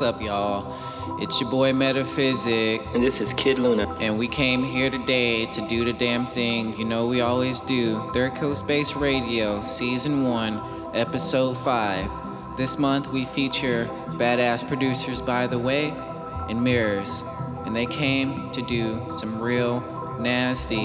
What's up, y'all? It's your boy Metaphysic. And this is Kid Luna. And we came here today to do the damn thing. You know, we always do. Third Coast Space Radio, Season 1, Episode 5. This month we feature badass producers, by the way, and Mirrors. And they came to do some real nasty.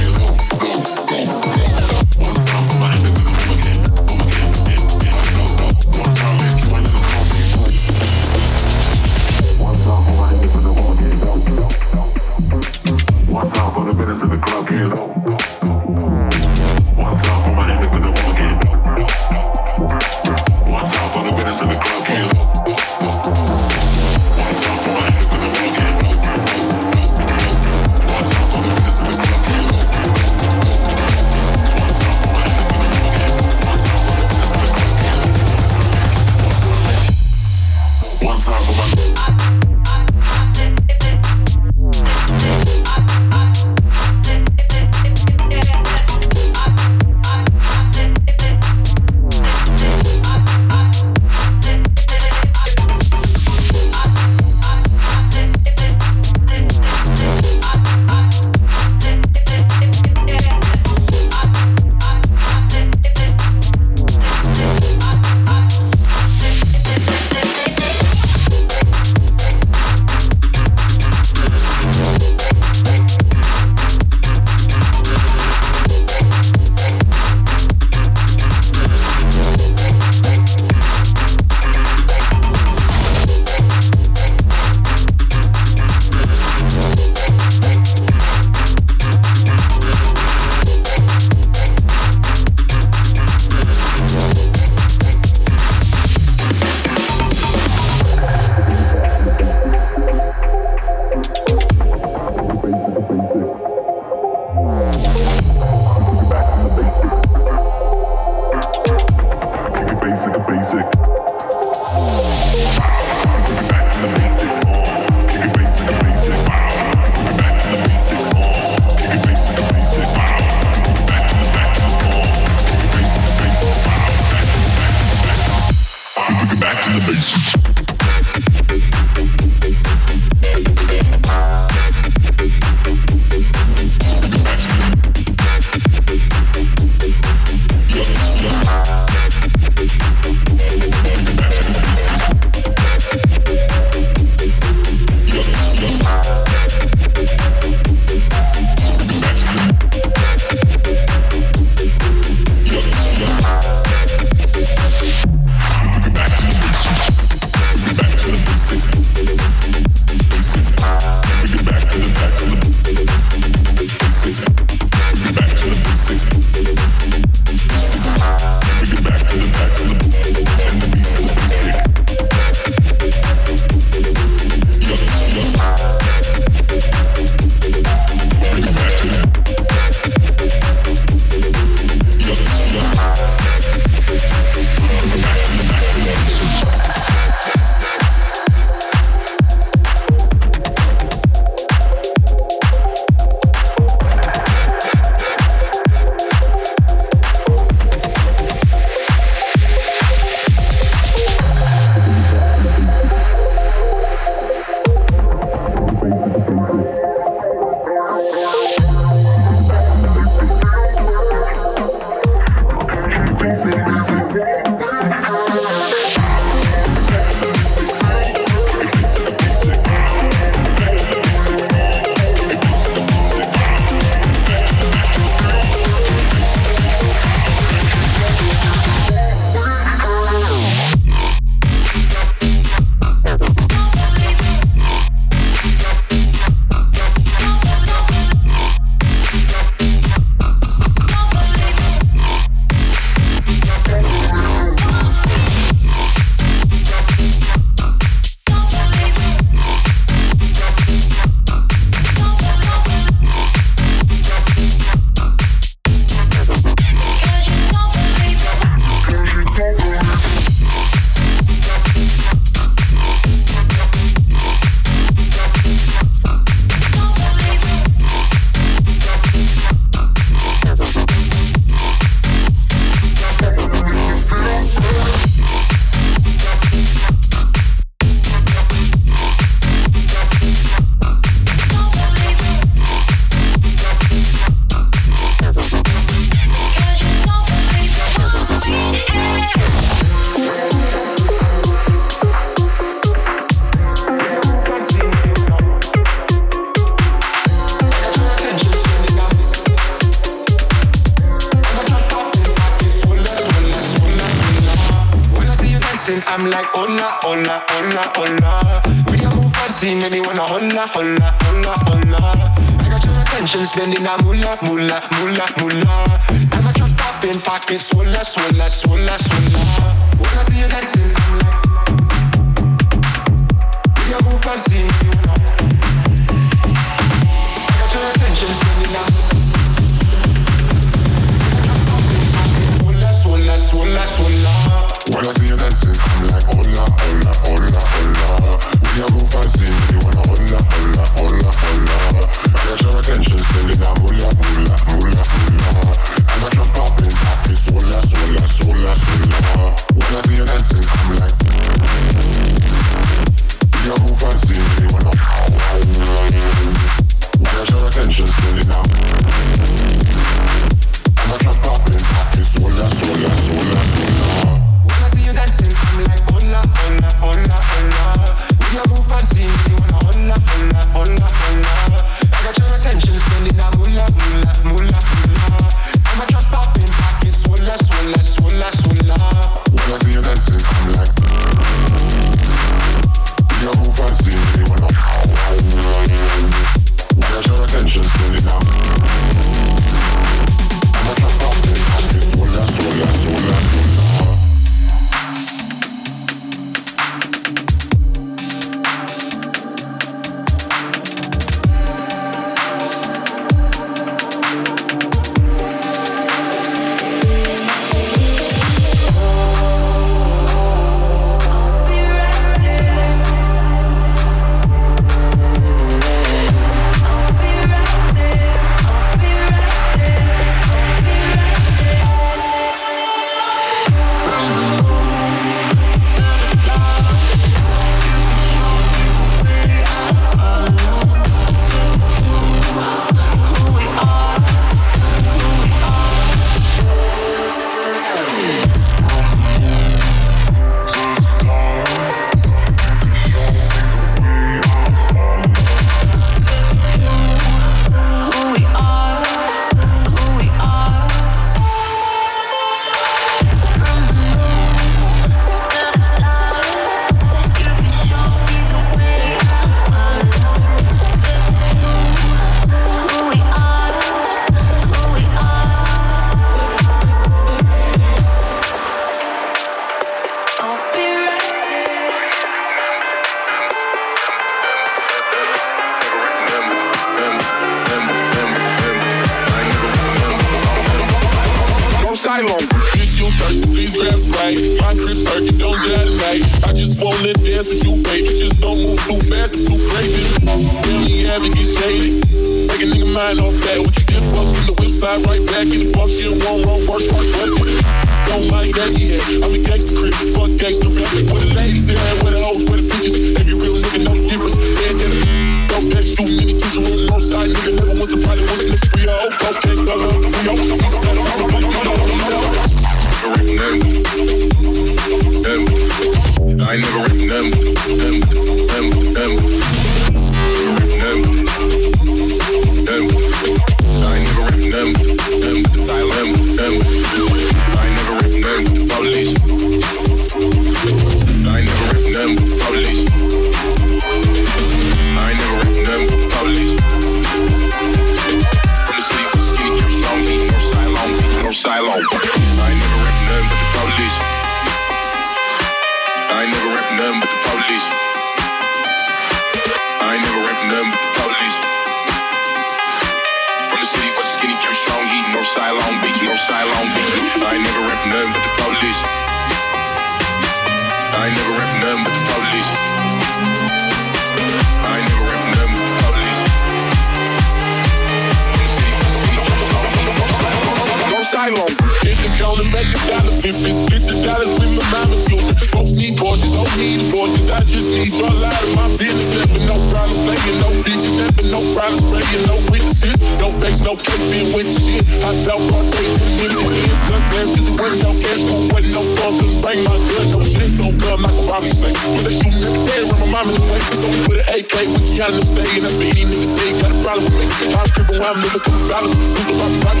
don't need Porsches, don't need Porsches. I just need your light of my business. Never no problem playing, no bitches. Never no problem spraying, no witnesses. No face, no case, being with shit. I felt my face in the hands. Gun glass, cause it wasn't no cash. Don't no fucking bang my gun. No shit, don't come, I can probably say. When they shoot me in the head, my mom in the way. So we put an AK, with the can't stay. And that's what any nigga say, got a problem with me. I'm crippled, I'm living, come solid. Who's the rock, rock,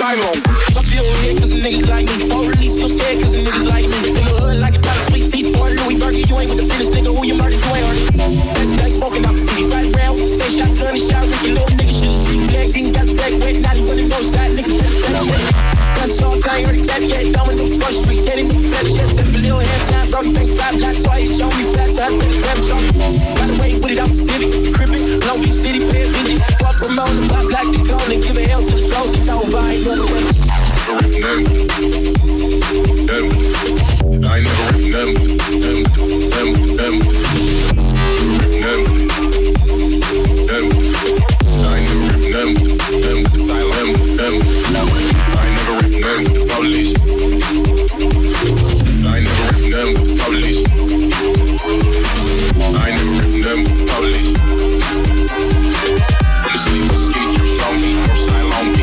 asylum. I'm still here cause the niggas like me. Or release still scared cause the niggas like me. In the hood like a dollar sweet teeth. Boy, Louis Burger, you ain't with the finish nigga who you murdered, you ain't hurt. Best night smoking out the city. Right round, stay shotgun and shot. Ricky little nigga shoot dreams. Yeah, got back wet. He running no side. Niggas than shit. Guns all time, heard that yet. Down in the front street. Getting the flesh, yeah. Set for little head time. Bro, you think five blocks, so I hit show me flat. So I put it down, so. By the way, put it out the city. Crippin', Long Beach City, pay a visit fuck pop like the cone and give a hell to the don't vibe. I never rest them. Them. I never I never. I never. I never. Sleep, sleep, sleep, sleep, sleep, sleep, sleep,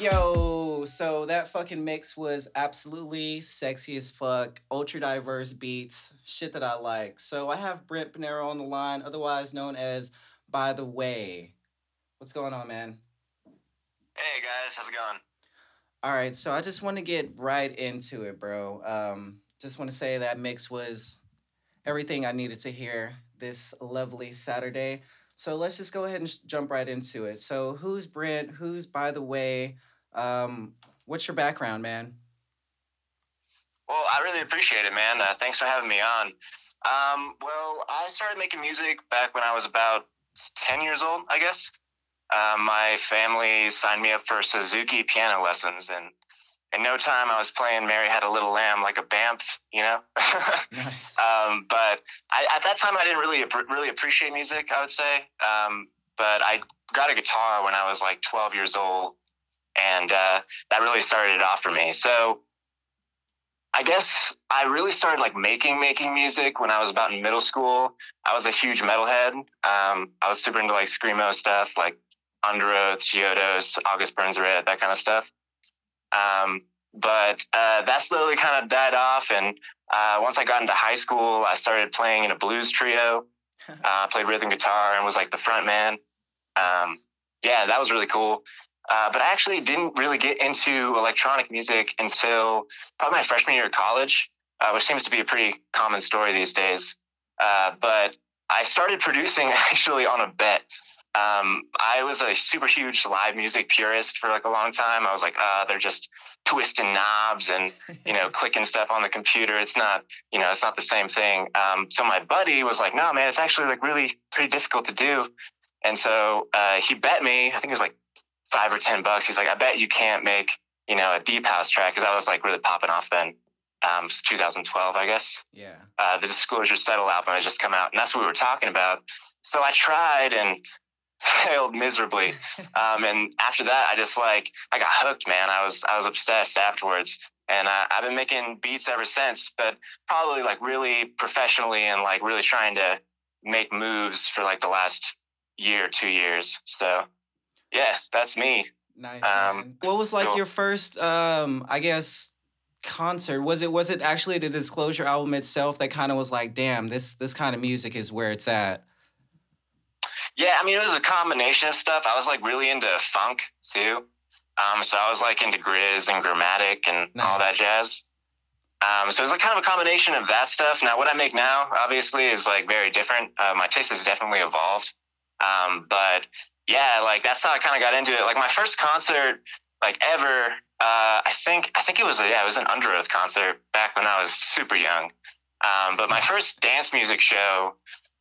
then, so that fucking mix was absolutely sexy as fuck, ultra diverse beats, shit that I like. So I have Brent Panero on the line, otherwise known as By the Way. What's going on, man? Hey guys, how's it going? All right, so I just want to get right into it, bro. Um, just want to say that mix was everything I needed to hear this lovely Saturday. So let's just go ahead and sh- jump right into it. So who's Brent? Who's By the Way? Um, what's your background, man? Well, I really appreciate it, man. Uh, thanks for having me on. Um, well, I started making music back when I was about 10 years old, I guess. Uh, my family signed me up for Suzuki piano lessons, and in no time I was playing Mary Had a Little Lamb like a Bamf, you know? Nice. um, but I, at that time, I didn't really really appreciate music. I would say, um, but I got a guitar when I was like 12 years old, and uh, that really started it off for me. So I guess I really started like making making music when I was about in middle school. I was a huge metalhead. Um, I was super into like screamo stuff, like Underoath, Chiodos, August Burns Red, that kind of stuff. Um, but uh, that slowly kind of died off, and uh, once I got into high school, I started playing in a blues trio. Uh, I played rhythm guitar and was like the front man. Um, yeah, that was really cool. Uh, but I actually didn't really get into electronic music until probably my freshman year of college, uh, which seems to be a pretty common story these days. Uh, but I started producing actually on a bet. Um, I was a super huge live music purist for like a long time. I was like, uh, they're just twisting knobs and you know clicking stuff on the computer. It's not you know it's not the same thing. Um, so my buddy was like, no man, it's actually like really pretty difficult to do. And so uh, he bet me. I think it was like five or ten bucks. He's like, I bet you can't make you know a deep house track because I was like really popping off then. Um, it's 2012, I guess. yeah. Uh, the Disclosure Settle album had just come out, and that's what we were talking about. So I tried and failed miserably. Um, and after that, I just like I got hooked, man. I was I was obsessed afterwards, and I, I've been making beats ever since. But probably like really professionally and like really trying to make moves for like the last year, two years. So yeah, that's me. Nice. Um. What was like cool. your first um I guess concert? Was it was it actually the Disclosure album itself that kind of was like, damn, this this kind of music is where it's at. Yeah, I mean, it was a combination of stuff. I was like really into funk too. Um, so I was like into Grizz and Gramatik and all that jazz. Um, so it was like kind of a combination of that stuff. Now, what I make now, obviously, is like very different. Uh, my taste has definitely evolved. Um, but yeah, like that's how I kind of got into it. Like my first concert, like ever, uh, I think I think it was a, yeah, it was an Underoath concert back when I was super young. Um, but my first dance music show,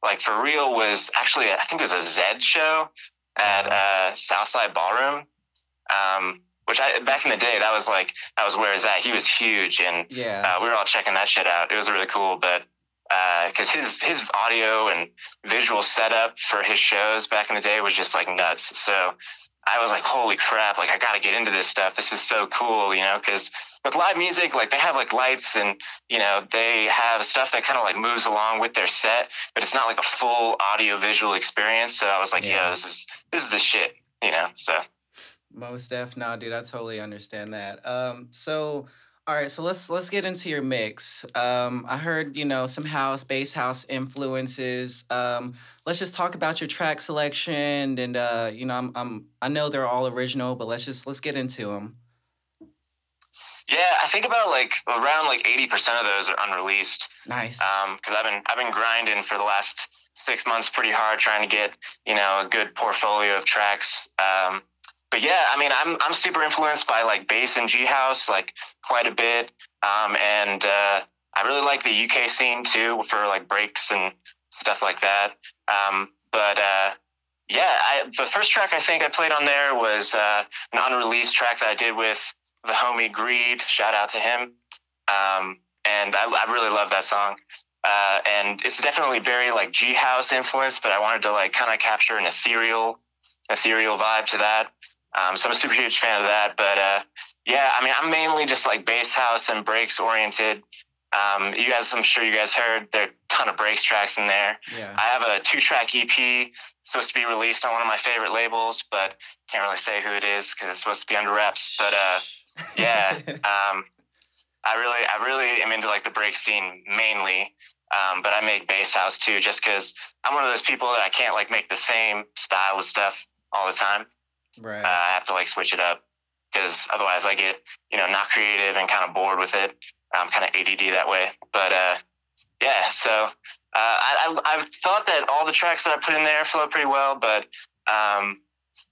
like for real, was actually I think it was a Zedd show at uh, Southside Ballroom. Um, which I back in the day that was like that was where is that he was huge and Yeah. uh, we were all checking that shit out. It was really cool, but because his his audio and visual setup for his shows back in the day was just like nuts. So I was like, holy crap! Like I got to get into this stuff. This is so cool, you know? Because with live music, like they have like lights and you know they have stuff that kind of like moves along with their set, but it's not like a full audio visual experience. So I was like, Yeah. yeah, this is this is the shit, you know? So. Most def, no, dude, I totally understand that. Um, so, all right, so let's let's get into your mix. Um, I heard you know some house, bass house influences. Um, let's just talk about your track selection, and uh, you know, I'm, I'm I know they're all original, but let's just let's get into them. Yeah, I think about like around like eighty percent of those are unreleased. Nice. Um, because I've been I've been grinding for the last six months pretty hard trying to get you know a good portfolio of tracks. Um, but yeah, I mean I'm I'm super influenced by like bass and G house like quite a bit. Um, and uh, I really like the UK scene too for like breaks and stuff like that. Um, but uh, yeah, I, the first track I think I played on there was uh, an unreleased track that I did with the homie Greed. Shout out to him. Um, and I, I really love that song. Uh, and it's definitely very like G house influenced, but I wanted to like kind of capture an ethereal, ethereal vibe to that. Um, so I'm a super huge fan of that. But uh, yeah, I mean, I'm mainly just like bass house and breaks oriented. Um, you guys, I'm sure you guys heard there are a ton of breaks tracks in there. yeah. I have a two track EP supposed to be released on one of my favorite labels, but can't really say who it is because it's supposed to be under wraps. But uh, yeah. Um, I really, I really am into like the break scene mainly, um, but I make bass house too, just because I'm one of those people that I can't like make the same style of stuff all the time. Right. Uh, I have to like switch it up because otherwise I get you know not creative and kind of bored with it. I'm kind of ADD that way, but uh, yeah. So uh, I, I I've thought that all the tracks that I put in there flow pretty well, but um,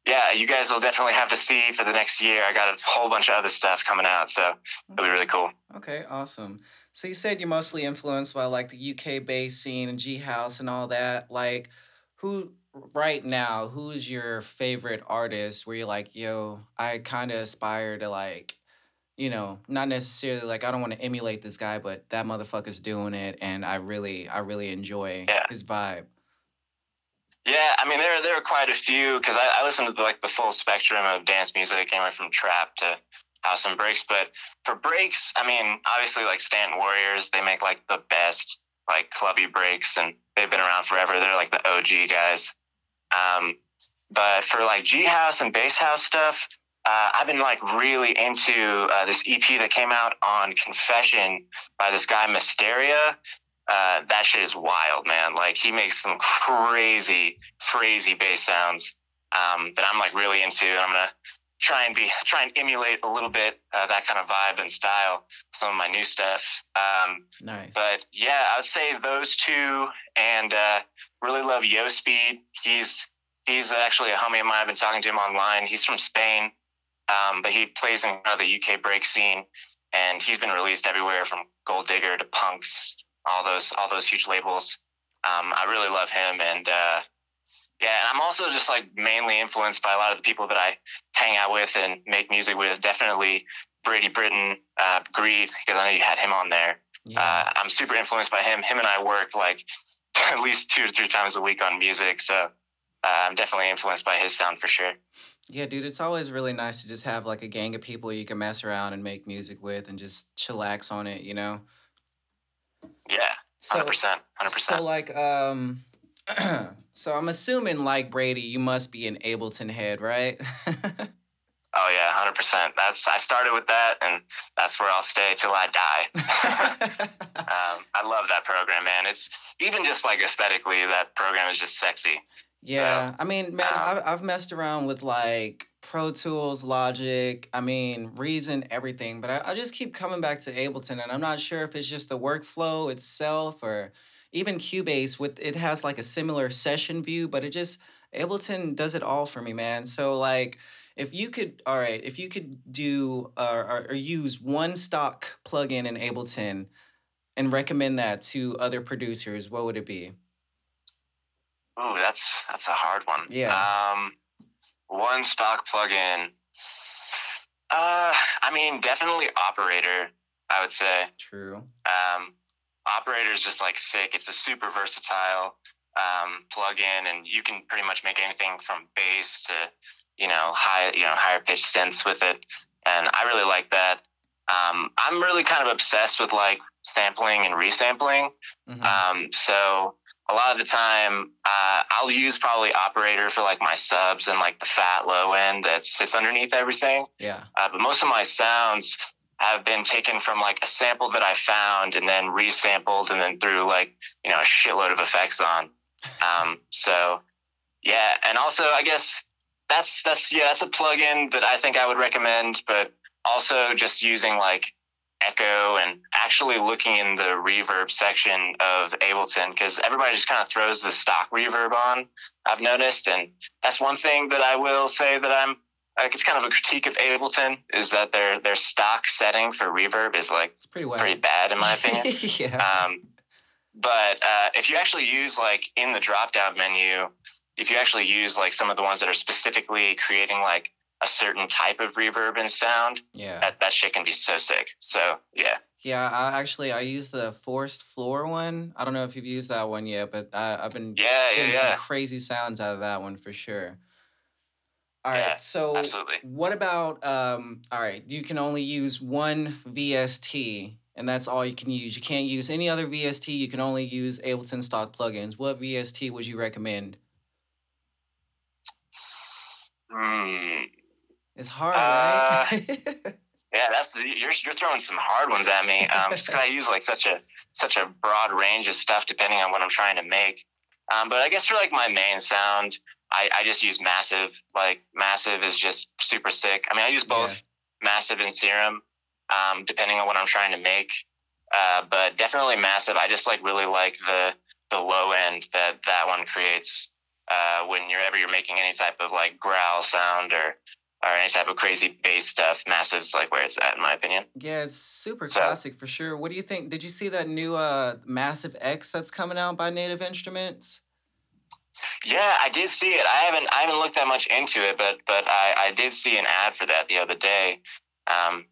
yeah, you guys will definitely have to see for the next year. I got a whole bunch of other stuff coming out, so it'll be really cool. Okay, awesome. So you said you're mostly influenced by like the UK bass scene and G house and all that. Like, who right now? Who's your favorite artist? Where you're like, yo, I kind of aspire to like, you know, not necessarily like I don't want to emulate this guy, but that motherfucker's doing it, and I really, I really enjoy Yeah. his vibe. Yeah, I mean there there are quite a few because I, I listen to like the full spectrum of dance music, anywhere from trap to house and breaks. But for breaks, I mean obviously like Stanton Warriors, they make like the best like clubby breaks, and they've been around forever. They're like the OG guys. Um, but for like G house and bass house stuff, uh, I've been like really into uh, this EP that came out on Confession by this guy Mysteria. Uh, that shit is wild, man. Like he makes some crazy, crazy bass sounds um, that I'm like really into. And I'm gonna try and be try and emulate a little bit uh, that kind of vibe and style. Some of my new stuff. Um, Nice. but yeah, I would say those two, and uh, really love Yo Speed. He's he's actually a homie of mine. I've been talking to him online. He's from Spain, um, but he plays in uh, the UK break scene, and he's been released everywhere from Gold Digger to Punks, all those all those huge labels. Um, I really love him, and uh, yeah, and I'm also just like mainly influenced by a lot of the people that I hang out with and make music with. Definitely Brady Britton, uh, Greed, because I know you had him on there. yeah. Uh, I'm super influenced by him. Him and I work like at least two to three times a week on music, so uh, I'm definitely influenced by his sound for sure. Yeah, dude, it's always really nice to just have like a gang of people you can mess around and make music with and just chillax on it, you know? Yeah, So, hundred percent, hundred so percent. like, um, so I'm assuming like Brady, you must be an Ableton head, right? Oh yeah, hundred percent. That's I started with that, and that's where I'll stay till I die. um, I love that program, man. It's even just like aesthetically, that program is just sexy. yeah, I mean, man, um, I've, I've messed around with like Pro Tools, Logic, I mean, Reason, everything, but I, I just keep coming back to Ableton, and I'm not sure if it's just the workflow itself or even Cubase with it has like a similar session view, but it just Ableton does it all for me, man. So like, if you could, all right, if you could do uh, or, or use one stock plugin in Ableton and recommend that to other producers, what would it be? Ooh, that's that's a hard one. Yeah. Um, one stock plugin. Uh, I mean, definitely operator. I would say. True. Um, operator is just like sick. It's a super versatile um, plugin, and you can pretty much make anything from bass to you know high you know higher pitched synths with it. And I really like that. Um, I'm really kind of obsessed with like sampling and resampling. Mhm. Um, so a lot of the time, uh, I'll use probably operator for like my subs and like the fat low end that sits underneath everything. yeah. Uh, but most of my sounds have been taken from like a sample that I found and then resampled and then threw like you know a shitload of effects on. Um, so yeah, and also I guess that's that's yeah that's a plugin that I think I would recommend, but also just using like echo and actually looking in the reverb section of Ableton because everybody just kind of throws the stock reverb on. I've noticed, and that's one thing that I will say that I'm like it's kind of a critique of Ableton is that their their stock setting for reverb is like It's pretty well. pretty bad in my opinion. yeah. Um, but uh, if you actually use like in the drop down menu, if you actually use like some of the ones that are specifically creating like a certain type of reverb and sound, yeah. that, that shit can be so sick. So yeah. Yeah, I actually I use the forced floor one. I don't know if you've used that one yet, but I, I've been Yeah, yeah, getting yeah. some crazy sounds out of that one for sure. All right, Yeah, so absolutely. what about um? All right, you can only use one VST, and that's all you can use. You can't use any other VST. You can only use Ableton stock plugins. What VST would you recommend? Hmm. It's hard, Uh, right? Yeah, that's you're you're throwing some hard ones at me. Um, just because I use like such a such a broad range of stuff depending on what I'm trying to make. Um, but I guess for like my main sound, I, I just use massive. Like massive is just super sick. I mean, I use both Yeah. massive and serum, um, depending on what I'm trying to make. Uh, but definitely massive. I just like really like the the low end that that one creates uh, when you're ever you're making any type of like growl sound or or any type of crazy bass stuff. Massive's like where it's at in my opinion. Yeah, it's super So- classic for sure. What do you think? Did you see that new uh Massive X that's coming out by Native Instruments? Yeah, I did see it. I haven't I haven't looked that much into it, but but I, I did see an ad for that the other day. Um,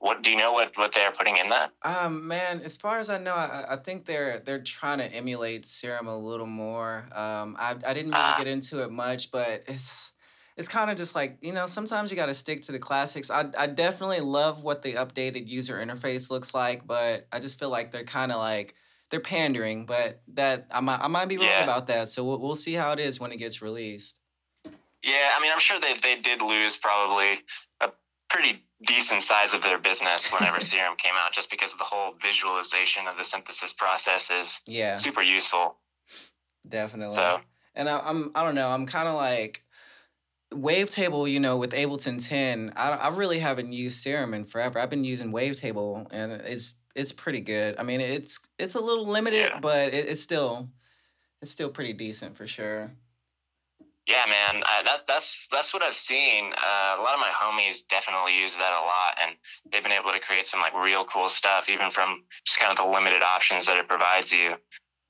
what do you know what what they're putting in that? Um, man, as far as I know, I, I think they're they're trying to emulate Serum a little more. Um, I I didn't really Ah. get into it much, but it's it's kind of just like you know sometimes you got to stick to the classics. I I definitely love what the updated user interface looks like, but I just feel like they're kind of like they're pandering. But that I might I might be wrong Yeah. about that, so we'll we'll see how it is when it gets released. Yeah, I mean, I'm sure they they did lose probably a pretty decent size of their business whenever Serum came out, just because of the whole visualization of the synthesis process is Yeah, super useful. definitely. So And I, I'm I don't know. I'm kind of like Wavetable. You know, with Ableton 10, I I really haven't used Serum in forever. I've been using Wavetable, and it's it's pretty good. I mean, it's it's a little limited, Yeah. but it, it's still it's still pretty decent for sure. Yeah, man, I, that that's that's what I've seen. Uh, a lot of my homies definitely use that a lot, and they've been able to create some like real cool stuff, even from just kind of the limited options that it provides you.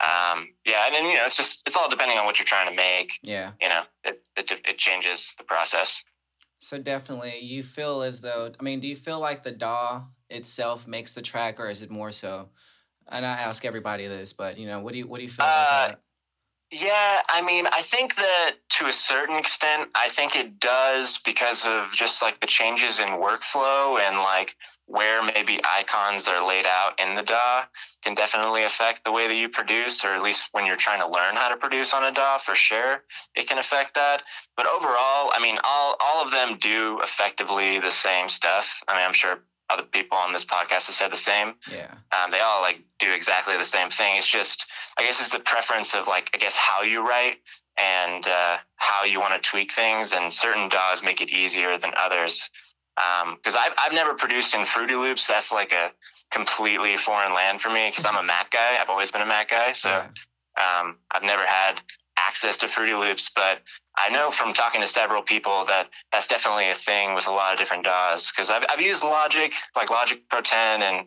Um, yeah, and then you know, it's just it's all depending on what you're trying to make. Yeah. You know, it it, it changes the process. So definitely, you feel as though. I mean, do you feel like the DAW itself makes the track, or is it more so? And I ask everybody this, but you know, what do you what do you feel Uh, about that? Yeah, I mean, I think that to a certain extent, I think it does because of just like the changes in workflow and like where maybe icons are laid out in the DAW can definitely affect the way that you produce, or at least when you're trying to learn how to produce on a DAW, for sure, it can affect that. But overall, I mean, all all of them do effectively the same stuff. I mean, I'm sure other people on this podcast have said the same Yeah. um, they all like do exactly the same thing. It's just, I guess, it's the preference of like, I guess, how you write and uh, how you want to tweak things. And certain DAWs make it easier than others. Because I've I've never produced in Fruity Loops. That's like a completely foreign land for me. Because I'm a Mac guy. I've always been a Mac guy. So yeah. um, I've never had access to Fruity Loops, but I know from talking to several people that that's definitely a thing with a lot of different DAWs. Because I've, I've used Logic, like Logic Pro 10, and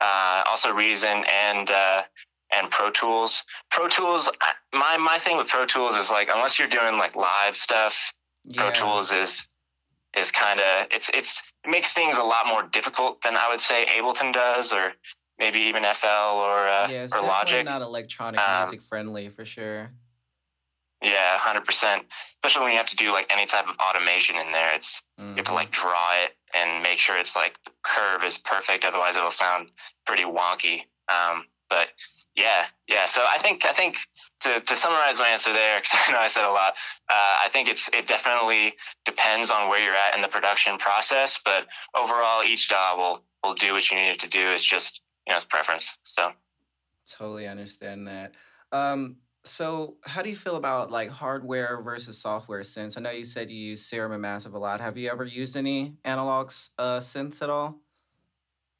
uh, also Reason and uh, and Pro Tools. Pro Tools, my my thing with Pro Tools is like unless you're doing like live stuff, Pro Tools is is kind of it's it's it makes things a lot more difficult than I would say Ableton does, or maybe even FL or uh, yeah, it's or Logic. not electronic Um, music friendly for sure. Yeah, hundred percent. Especially when you have to do like any type of automation in there, it's you have to Mhm. like draw it and make sure it's like the curve is perfect. Otherwise, it'll sound pretty wonky. Um, but yeah, yeah. So I think I think to, to summarize my answer there, because I know I said a lot. Uh, I think it's it definitely depends on where you're at in the production process. But overall, each DAW will will do what you need it to do. It's just you know it's preference. So. Totally understand that. Um, so how do you feel about like hardware versus software synths? I know you said you use Serum and Massive a lot. Have you ever used any analog uh, synths at all?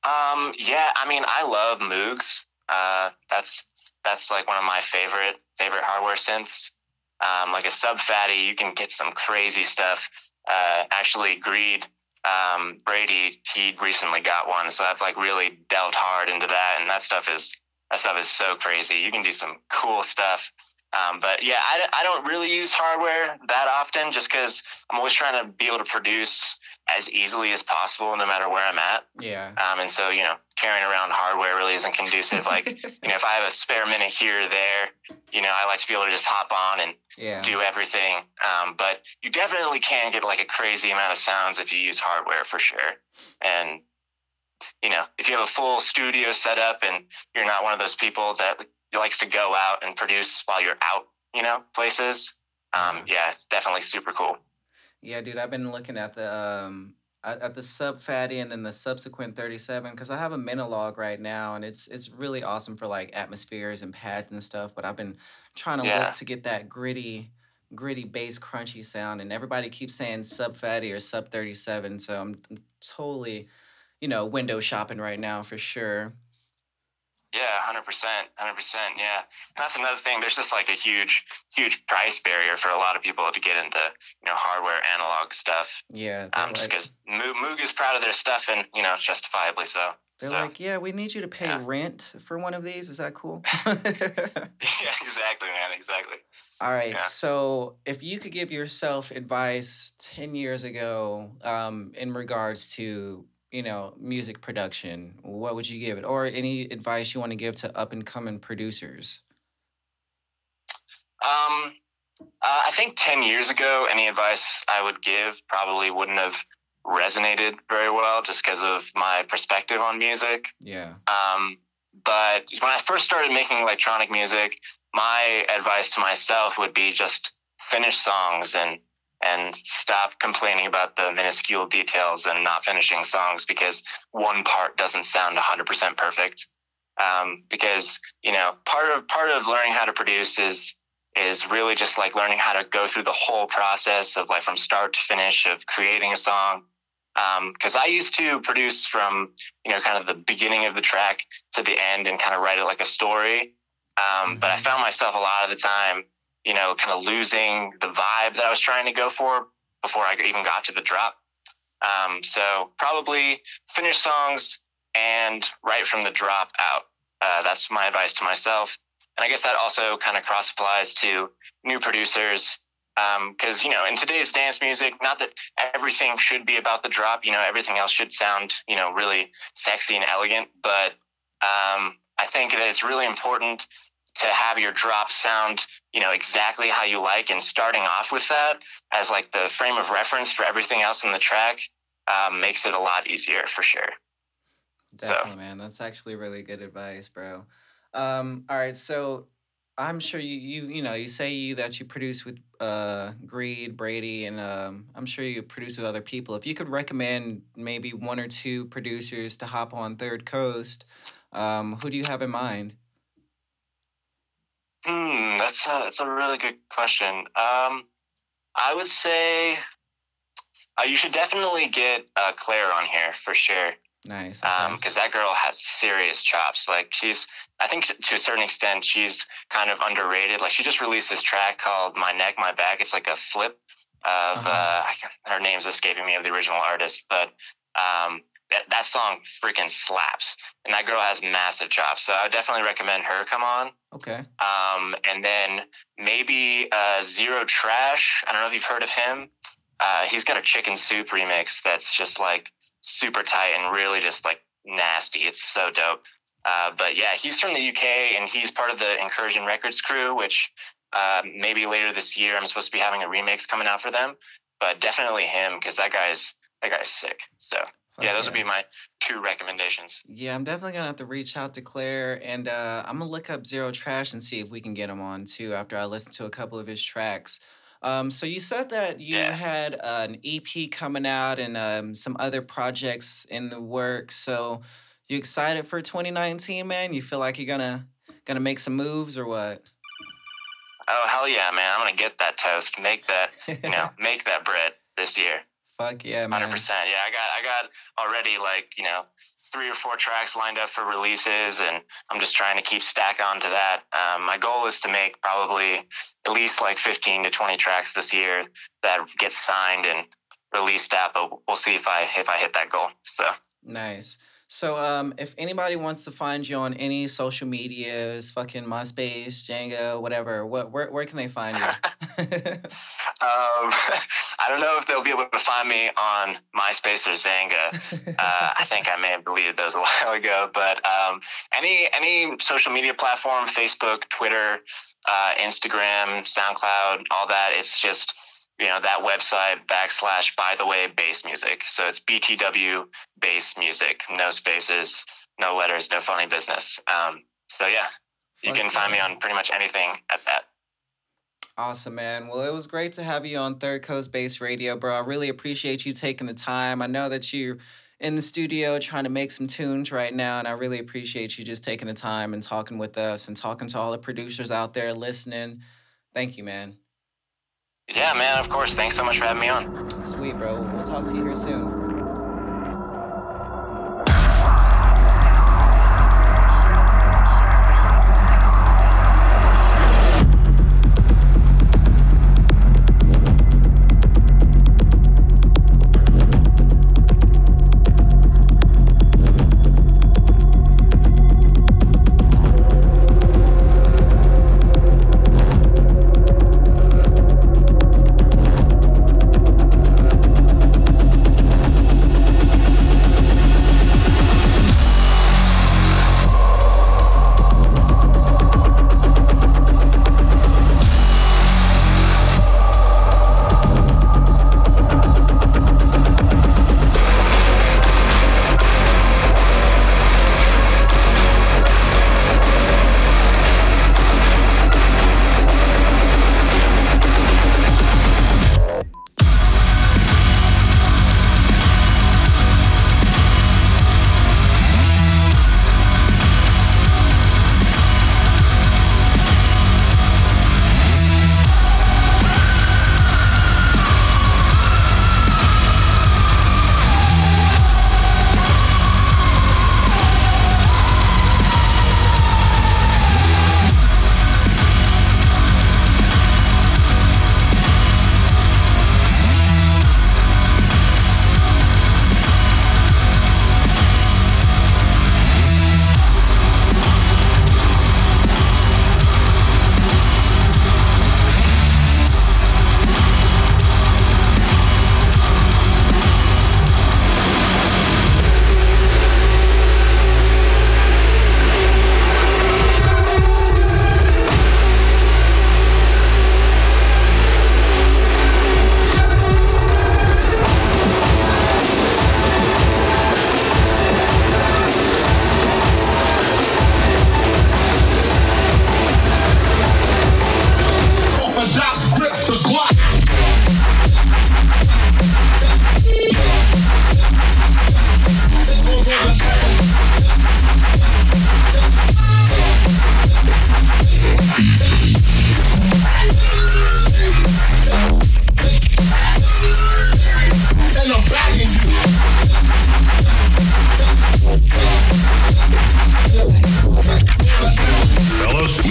Um, yeah, I mean, I love Moogs. Uh, that's that's like one of my favorite favorite hardware synths. Um, like a Sub Phatty, you can get some crazy stuff. Uh, actually, Greed um, Brady, he recently got one, so I've like really delved hard into that, and that stuff is that stuff is so crazy. You can do some cool stuff. Um, but yeah, I, I don't really use hardware that often, just because I'm always trying to be able to produce as easily as possible, no matter where I'm at. Yeah. Um, and so, you know, carrying around hardware really isn't conducive. Like, you know, if I have a spare minute here or there, you know, I like to be able to just hop on and yeah. do everything. Um, but you definitely can get like a crazy amount of sounds if you use hardware for sure. And, you know, if you have a full studio set up and you're not one of those people that likes to go out and produce while you're out, you know, places, um, yeah, it's definitely super cool. Yeah, dude, I've been looking at the um at, the Sub Phatty and then the subsequent 37 because I have a Minilogue right now and it's it's really awesome for like atmospheres and pads and stuff. But I've been trying to Yeah. look to get that gritty, gritty bass crunchy sound, and everybody keeps saying Sub Phatty or sub 37. So I'm, I'm totally, you know, window shopping right now for sure. Yeah, hundred percent, hundred percent. Yeah, and that's another thing. There's just like a huge, huge price barrier for a lot of people to get into, you know, hardware analog stuff. Yeah, Um, just because Moog, Moog is proud of their stuff, and you know, justifiably so. they're so like, yeah, we need you to pay yeah. rent for one of these. Is that cool? yeah, exactly, man, exactly. All right. Yeah. So, if you could give yourself advice 10 years ago um, in regards to, you know, music production, what would you give it? Or any advice you want to give to up and coming producers? Um, uh, I think 10 years ago, any advice I would give probably wouldn't have resonated very well just because of my perspective on music. Yeah. Um, but when I first started making electronic music, my advice to myself would be just finish songs and and stop complaining about the minuscule details and not finishing songs because one part doesn't sound 100% perfect. Um, because you know part of part of learning how to produce is is really just like learning how to go through the whole process of like from start to finish of creating a song. Because I used to produce from you know kind of the beginning of the track to the end and kind of write it like a story. Um, But I Mhm. found myself a lot of the time, you know, kind of losing the vibe that I was trying to go for before I even got to the drop. Um, so probably finish songs and write from the drop out. Uh, that's my advice to myself. And I guess that also kind of cross applies to new producers. Because, you know, in today's dance music, not that everything should be about the drop, you know, everything else should sound, you know, really sexy and elegant. But um, I think that it's really important to have your drop sound, you know, exactly how you like. And starting off with that as like the frame of reference for everything else in the track um, makes it a lot easier for sure. So- man. That's actually really good advice, bro. Um, all right, so I'm sure you you you know you say you that you produce with uh Greed, Brady, and um, I'm sure you produce with other people. If you could recommend maybe one or two producers to hop on Third Coast, um, who do you have in mind? Hmm, that's a, that's a really good question. Um, I would say uh, you should definitely get uh, Claire on here for sure. Nice. Um, okay. because that girl has serious chops. Like she's, I think to a certain extent, she's kind of underrated. Like she just released this track called "My Neck, My Back." It's like a flip of Uh-huh. uh, her name's escaping me of the original artist, but um, that that song freaking slaps. And that girl has massive chops. So I would definitely recommend her come on. Okay. Um, and then maybe uh, Zero Trash. I don't know if you've heard of him. Uh, he's got a chicken soup remix that's just like super tight and really just like nasty. It's so dope. Uh, but yeah, he's from the UK and he's part of the Incursion Records crew, which uh, maybe later this year I'm supposed to be having a remix coming out for them. But definitely him because that guy's that guy's sick. So yeah, those would be my two recommendations. Yeah, I'm definitely gonna have to reach out to Claire and uh, I'm gonna look up Zero Trash and see if we can get him on too after I listen to a couple of his tracks. Um, so you said that you Yeah. had uh, an EP coming out and um, some other projects in the works. So you excited for 2019, man? You feel like you're gonna gonna make some moves or what? Oh hell yeah, man! I'm gonna get that toast, make that you know, make that bread this year. Fuck yeah, man. Hundred percent. Yeah, I got I got already like you know three or four tracks lined up for releases, and I'm just trying to keep stack onto that. Um, my goal is to make probably at least like 15 to 20 tracks this year that get signed and released out. But we'll see if I if I hit that goal. So Nice. So, um, if anybody wants to find you on any social medias, fucking MySpace, Xanga, whatever, what, where, where can they find you? um, I don't know if they'll be able to find me on MySpace or Xanga. uh, I think I may have deleted those a while ago, but um, any any social media platform, Facebook, Twitter, uh, Instagram, SoundCloud, all that, it's just you know that website backslash by the way bass music. So it's BTW bass music, no spaces, no letters, no funny business. Um, so yeah, you can find me on pretty much anything at that. Awesome, man. Well, it was great to have you on Third Coast Bass Radio, bro. I really appreciate you taking the time. I know that you're in the studio trying to make some tunes right now, and I really appreciate you just taking the time and talking with us and talking to all the producers out there listening. Thank you, man. Yeah, man. Of course. Thanks so much for having me on. Sweet, bro. We'll talk to you here soon.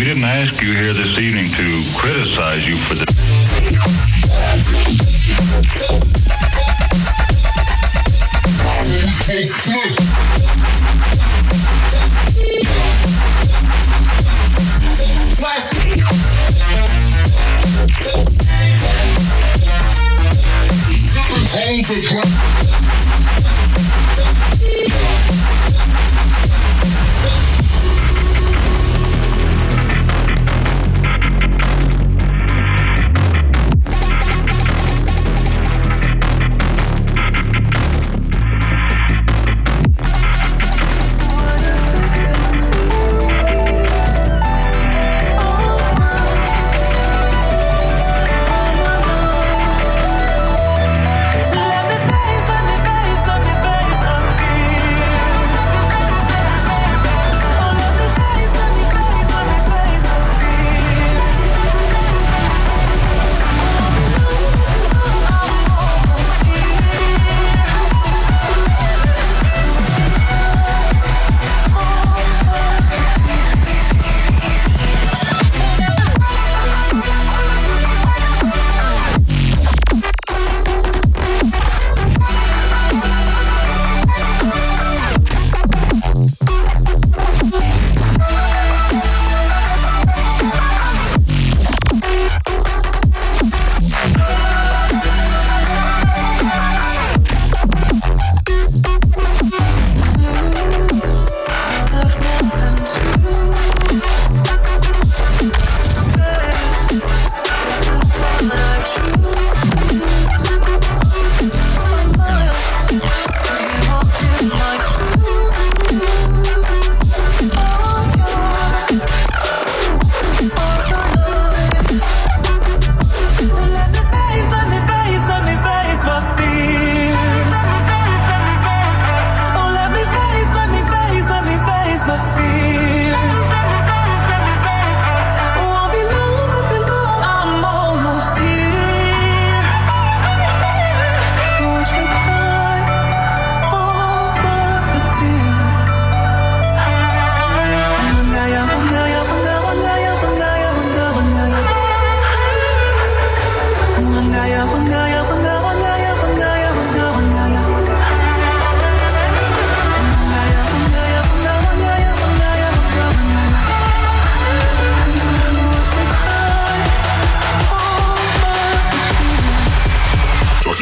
We didn't ask you here this evening to criticize you for the.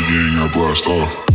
Once again, I blast off.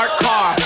Like car.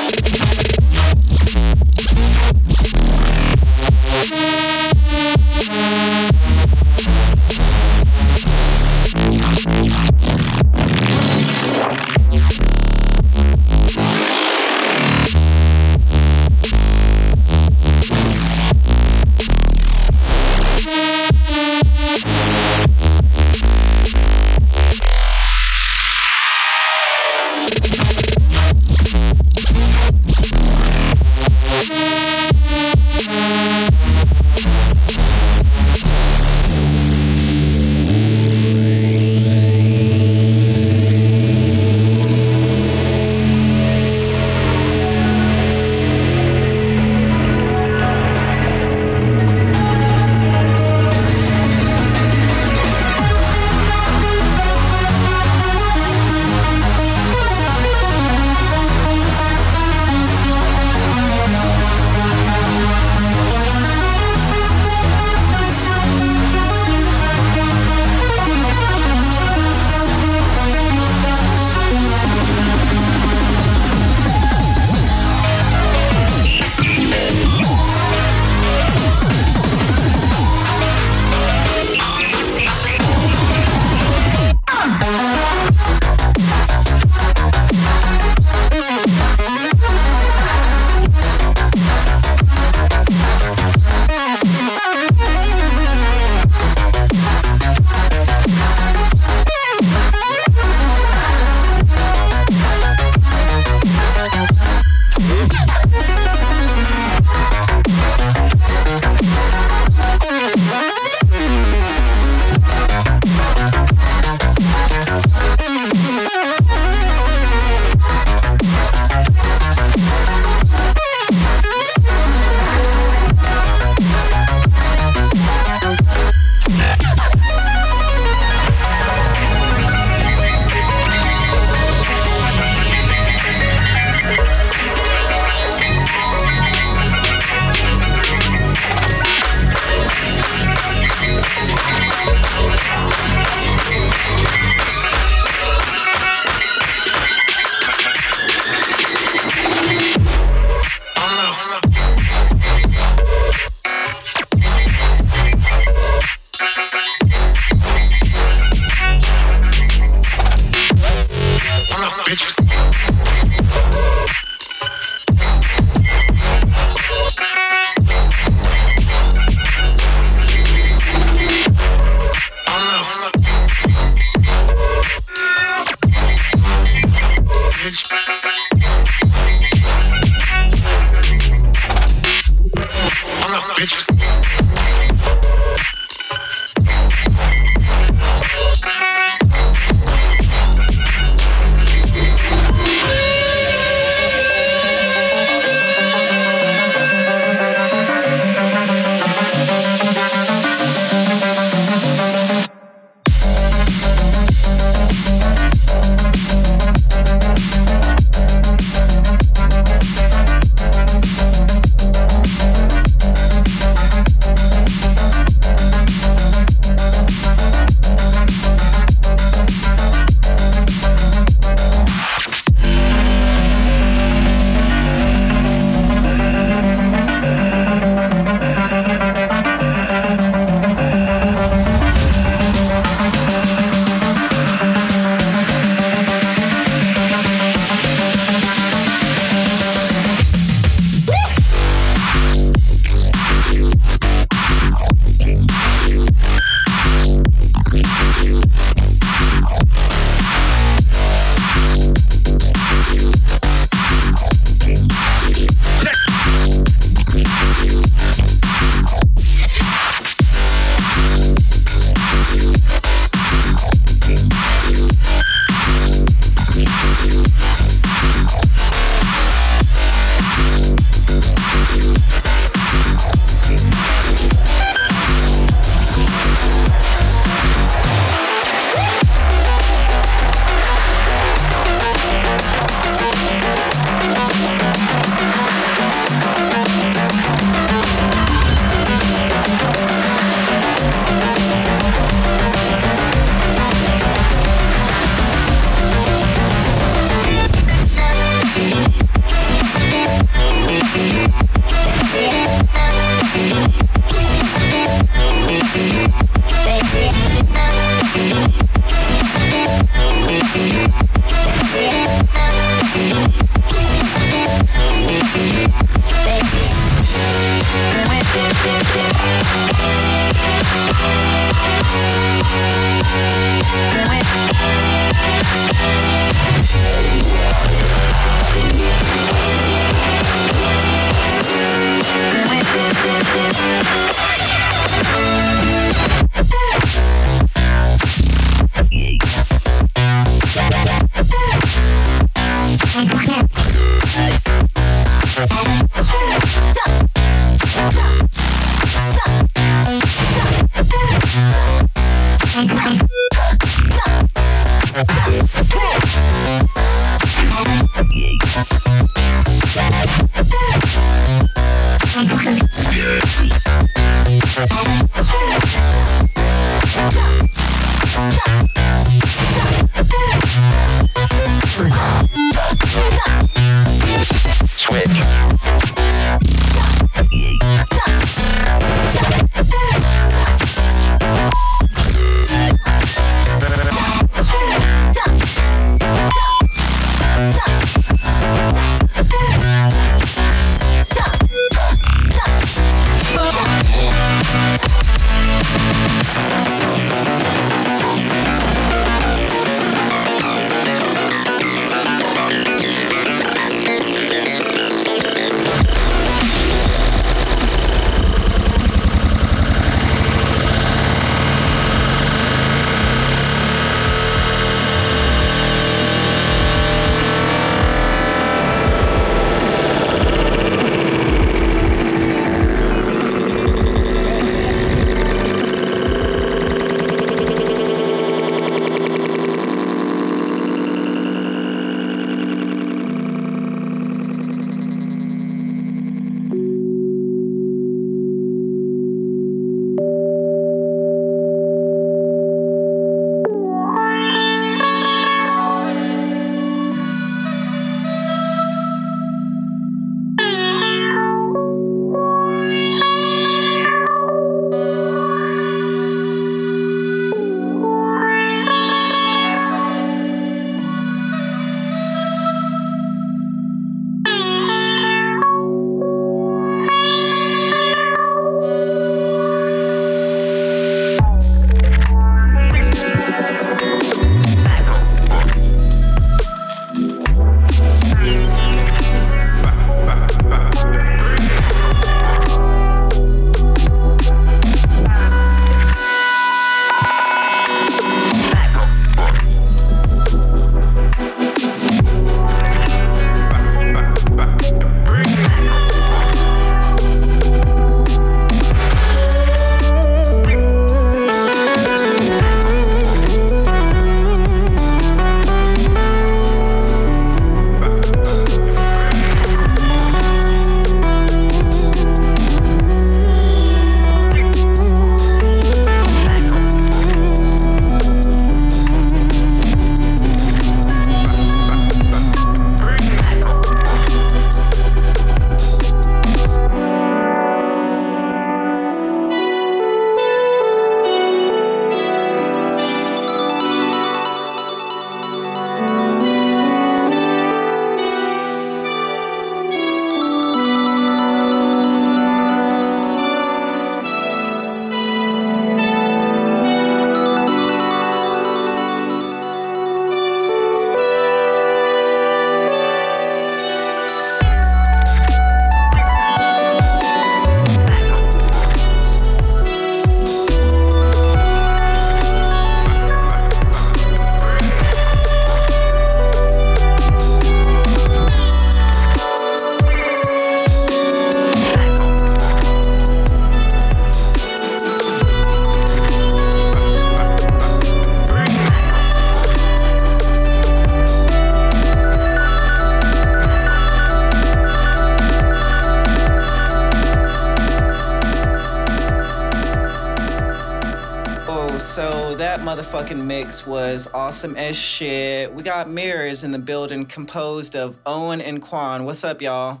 Was awesome as shit. We got mirrors in the building composed of Owen and Quan. What's up, y'all?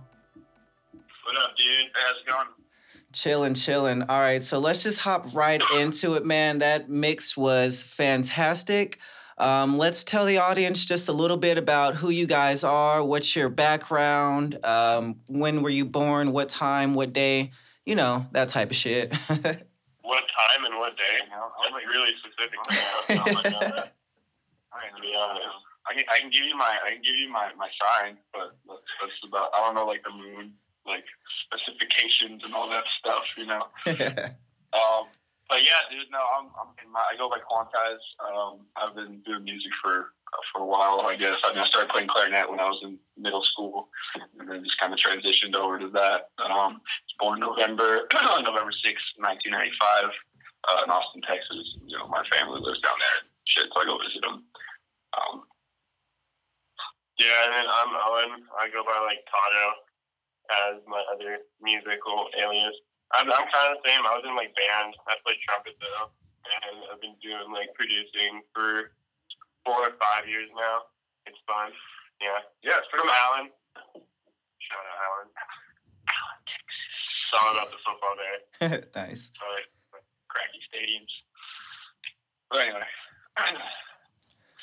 What up, dude? How's it going? Chillin', chillin'. All right, so let's just hop right into it, man. That mix was fantastic. Um, let's tell the audience just a little bit about who you guys are, what's your background, um, when were you born, what time, what day, you know, that type of shit. What time and what day? I'm like really specific. I can. I can, give you my I can give you my, my sign, but that's, that's about I don't know like the moon like specifications and all that stuff, you know. Um, but yeah, dude, no, I'm, I'm in my, I go by Quantize. Um, I've been doing music for for a while, I guess. I mean, I started playing clarinet when I was in middle school, and then just kind of transitioned over to that. Um, born November November sixth, nineteen ninety five, uh, in Austin, Texas. You know, my family lives down there. Shit, so I go visit them. Um, Yeah, and then I'm Owen. I go by like Tato as my other musical alias. I'm, I'm kind of the same. I was in like band. I play trumpet though, and I've been doing like producing for four or five years now. It's fun. Yeah. Yeah, it's from Allen. Shout out Allen. It's all about the football there. nice. So like, cracky stadiums. But anyway,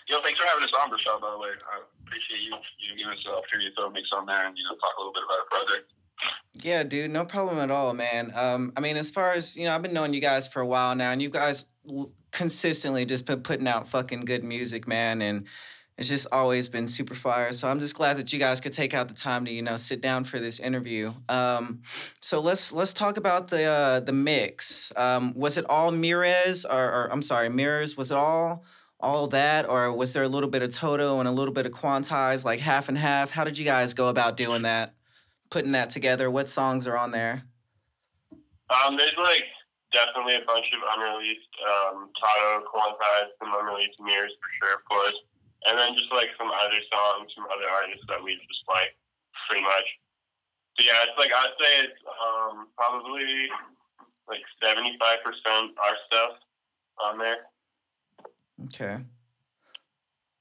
yo, thanks for having us on, Brashad. By the way, I appreciate you you giving us the opportunity to throw a mix on there and you know talk a little bit about the project. Yeah, dude, no problem at all, man. Um, I mean, as far as you know, I've been knowing you guys for a while now, and you guys l- consistently just been putting out fucking good music, man, and it's just always been super fire. So I'm just glad that you guys could take out the time to you know sit down for this interview. Um, so let's let's talk about the uh, the mix. Um, was it all Mirez, or, or I'm sorry, Mirrors? Was it all? All that, or was there a little bit of Toto and a little bit of Quantize, like half and half? How did you guys go about doing that? Putting that together? What songs are on there? Um, there's like definitely a bunch of unreleased um, Tato, Quantize, some unreleased mirrors for sure, of course, and then just like some other songs from other artists that we just like, pretty much. So yeah, it's like I'd say it's um, probably like seventy five percent our stuff on there. Okay.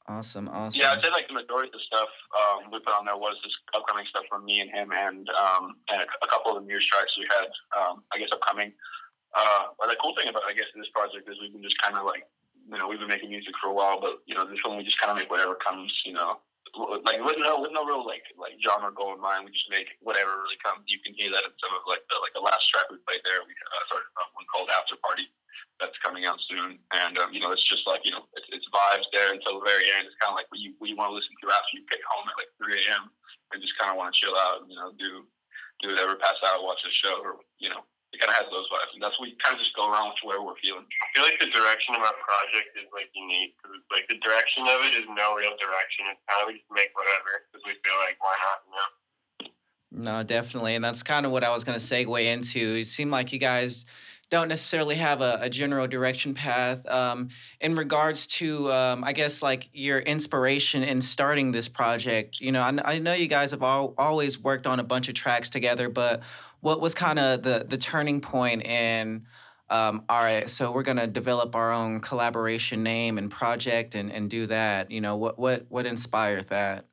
Awesome, awesome. Yeah, I'd say like the majority of the stuff um, we put on there was this upcoming stuff from me and him, and um, and a, a couple of the Muse tracks we had, um, I guess, upcoming. Uh, but the cool thing about I guess this project is we've been just kind of like, you know, we've been making music for a while, but you know, this one we just kind of make whatever comes, you know, like with no with no real like like genre goal in mind. We just make whatever really comes. You can hear that in some of like the like the last track we played there. We uh, started uh, one called After Party that's coming out soon, and um, you know, it's just like you know, it's, it's vibes there until the very end. It's kind of like what you what you want to listen to after you get home at like 3 a.m. and just kind of want to chill out, you know, do do whatever, pass out, watch a show, or you know, it kind of has those vibes, and that's what we kind of just go around with where we're feeling. I feel like the direction of our project is like unique because it's like the direction of it is no real direction. It's kind of we just make whatever because we feel like why not, you know. No, definitely. And that's kind of what I was going to segue into. It seemed like you guys don't necessarily have a, a general direction path. Um, in regards to, um, I guess, like your inspiration in starting this project, you know, I, I know you guys have all, always worked on a bunch of tracks together, but what was kind of the, the turning point in, um, all right, so we're going to develop our own collaboration name and project and, and do that? You know, what, what, what inspired that?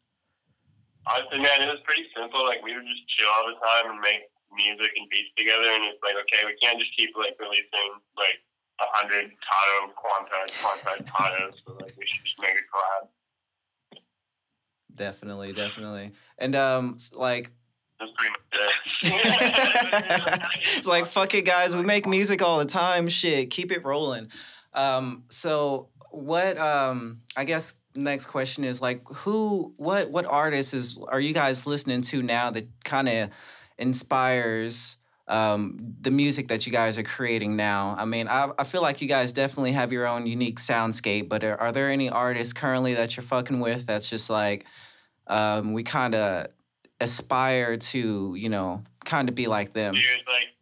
Honestly, man, it was pretty simple. Like we would just chill all the time and make music and beats together, and it's like, okay, we can't just keep like releasing like a hundred Tato, Quantize, Quantize, Tato. So like we should just make a collab. Definitely, definitely. And um, like, It's like fuck it, guys. We make music all the time. Shit, keep it rolling. Um, so what? Um, I guess next question is like, who? What? What artists is are you guys listening to now that kind of inspires? Um, the music that you guys are creating now. I mean, I, I feel like you guys definitely have your own unique soundscape, but are, are there any artists currently that you're fucking with that's just like, um, we kind of aspire to, you know, kind of be like them? Dude, like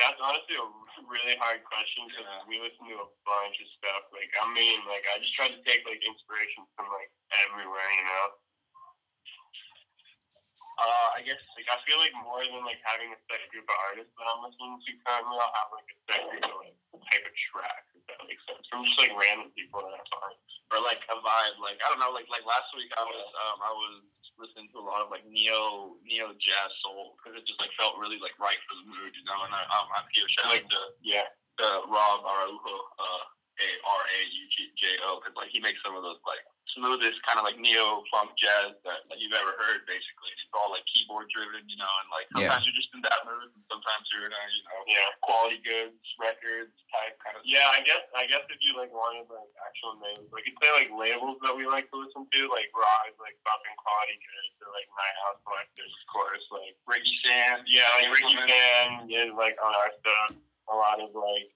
that's honestly a really hard question because we listen to a bunch of stuff. Like I mean, like I just try to take like inspiration from like everywhere, you know. Uh, I guess like I feel like more than like having a set group of artists that I'm listening to currently, I'll have like a set group of like type of track. If that make sense from just like random people that song. or like a vibe. Like I don't know. Like like last week, I was um I was listening to a lot of like neo neo jazz soul because it just like felt really like right for the mood, you know. And I um I give a shout out to yeah to Rob Araujo, uh A R A U G J O, because like he makes some of those like smoothest kind of like neo funk jazz that, that you've ever heard. Basically, it's all like keyboard driven, you know. And like Yeah. sometimes you're just in that mood, and sometimes you're in a you know Yeah. quality goods records type kind of Yeah, I guess I guess if you like wanted like actual names, like you'd say like labels that we like to listen to, like Raw is like fucking quality goods or like Night House Collectors, of course, like Ricky Sand. yeah, like Ricky Gentleman. Fan is like on our stuff. A lot of like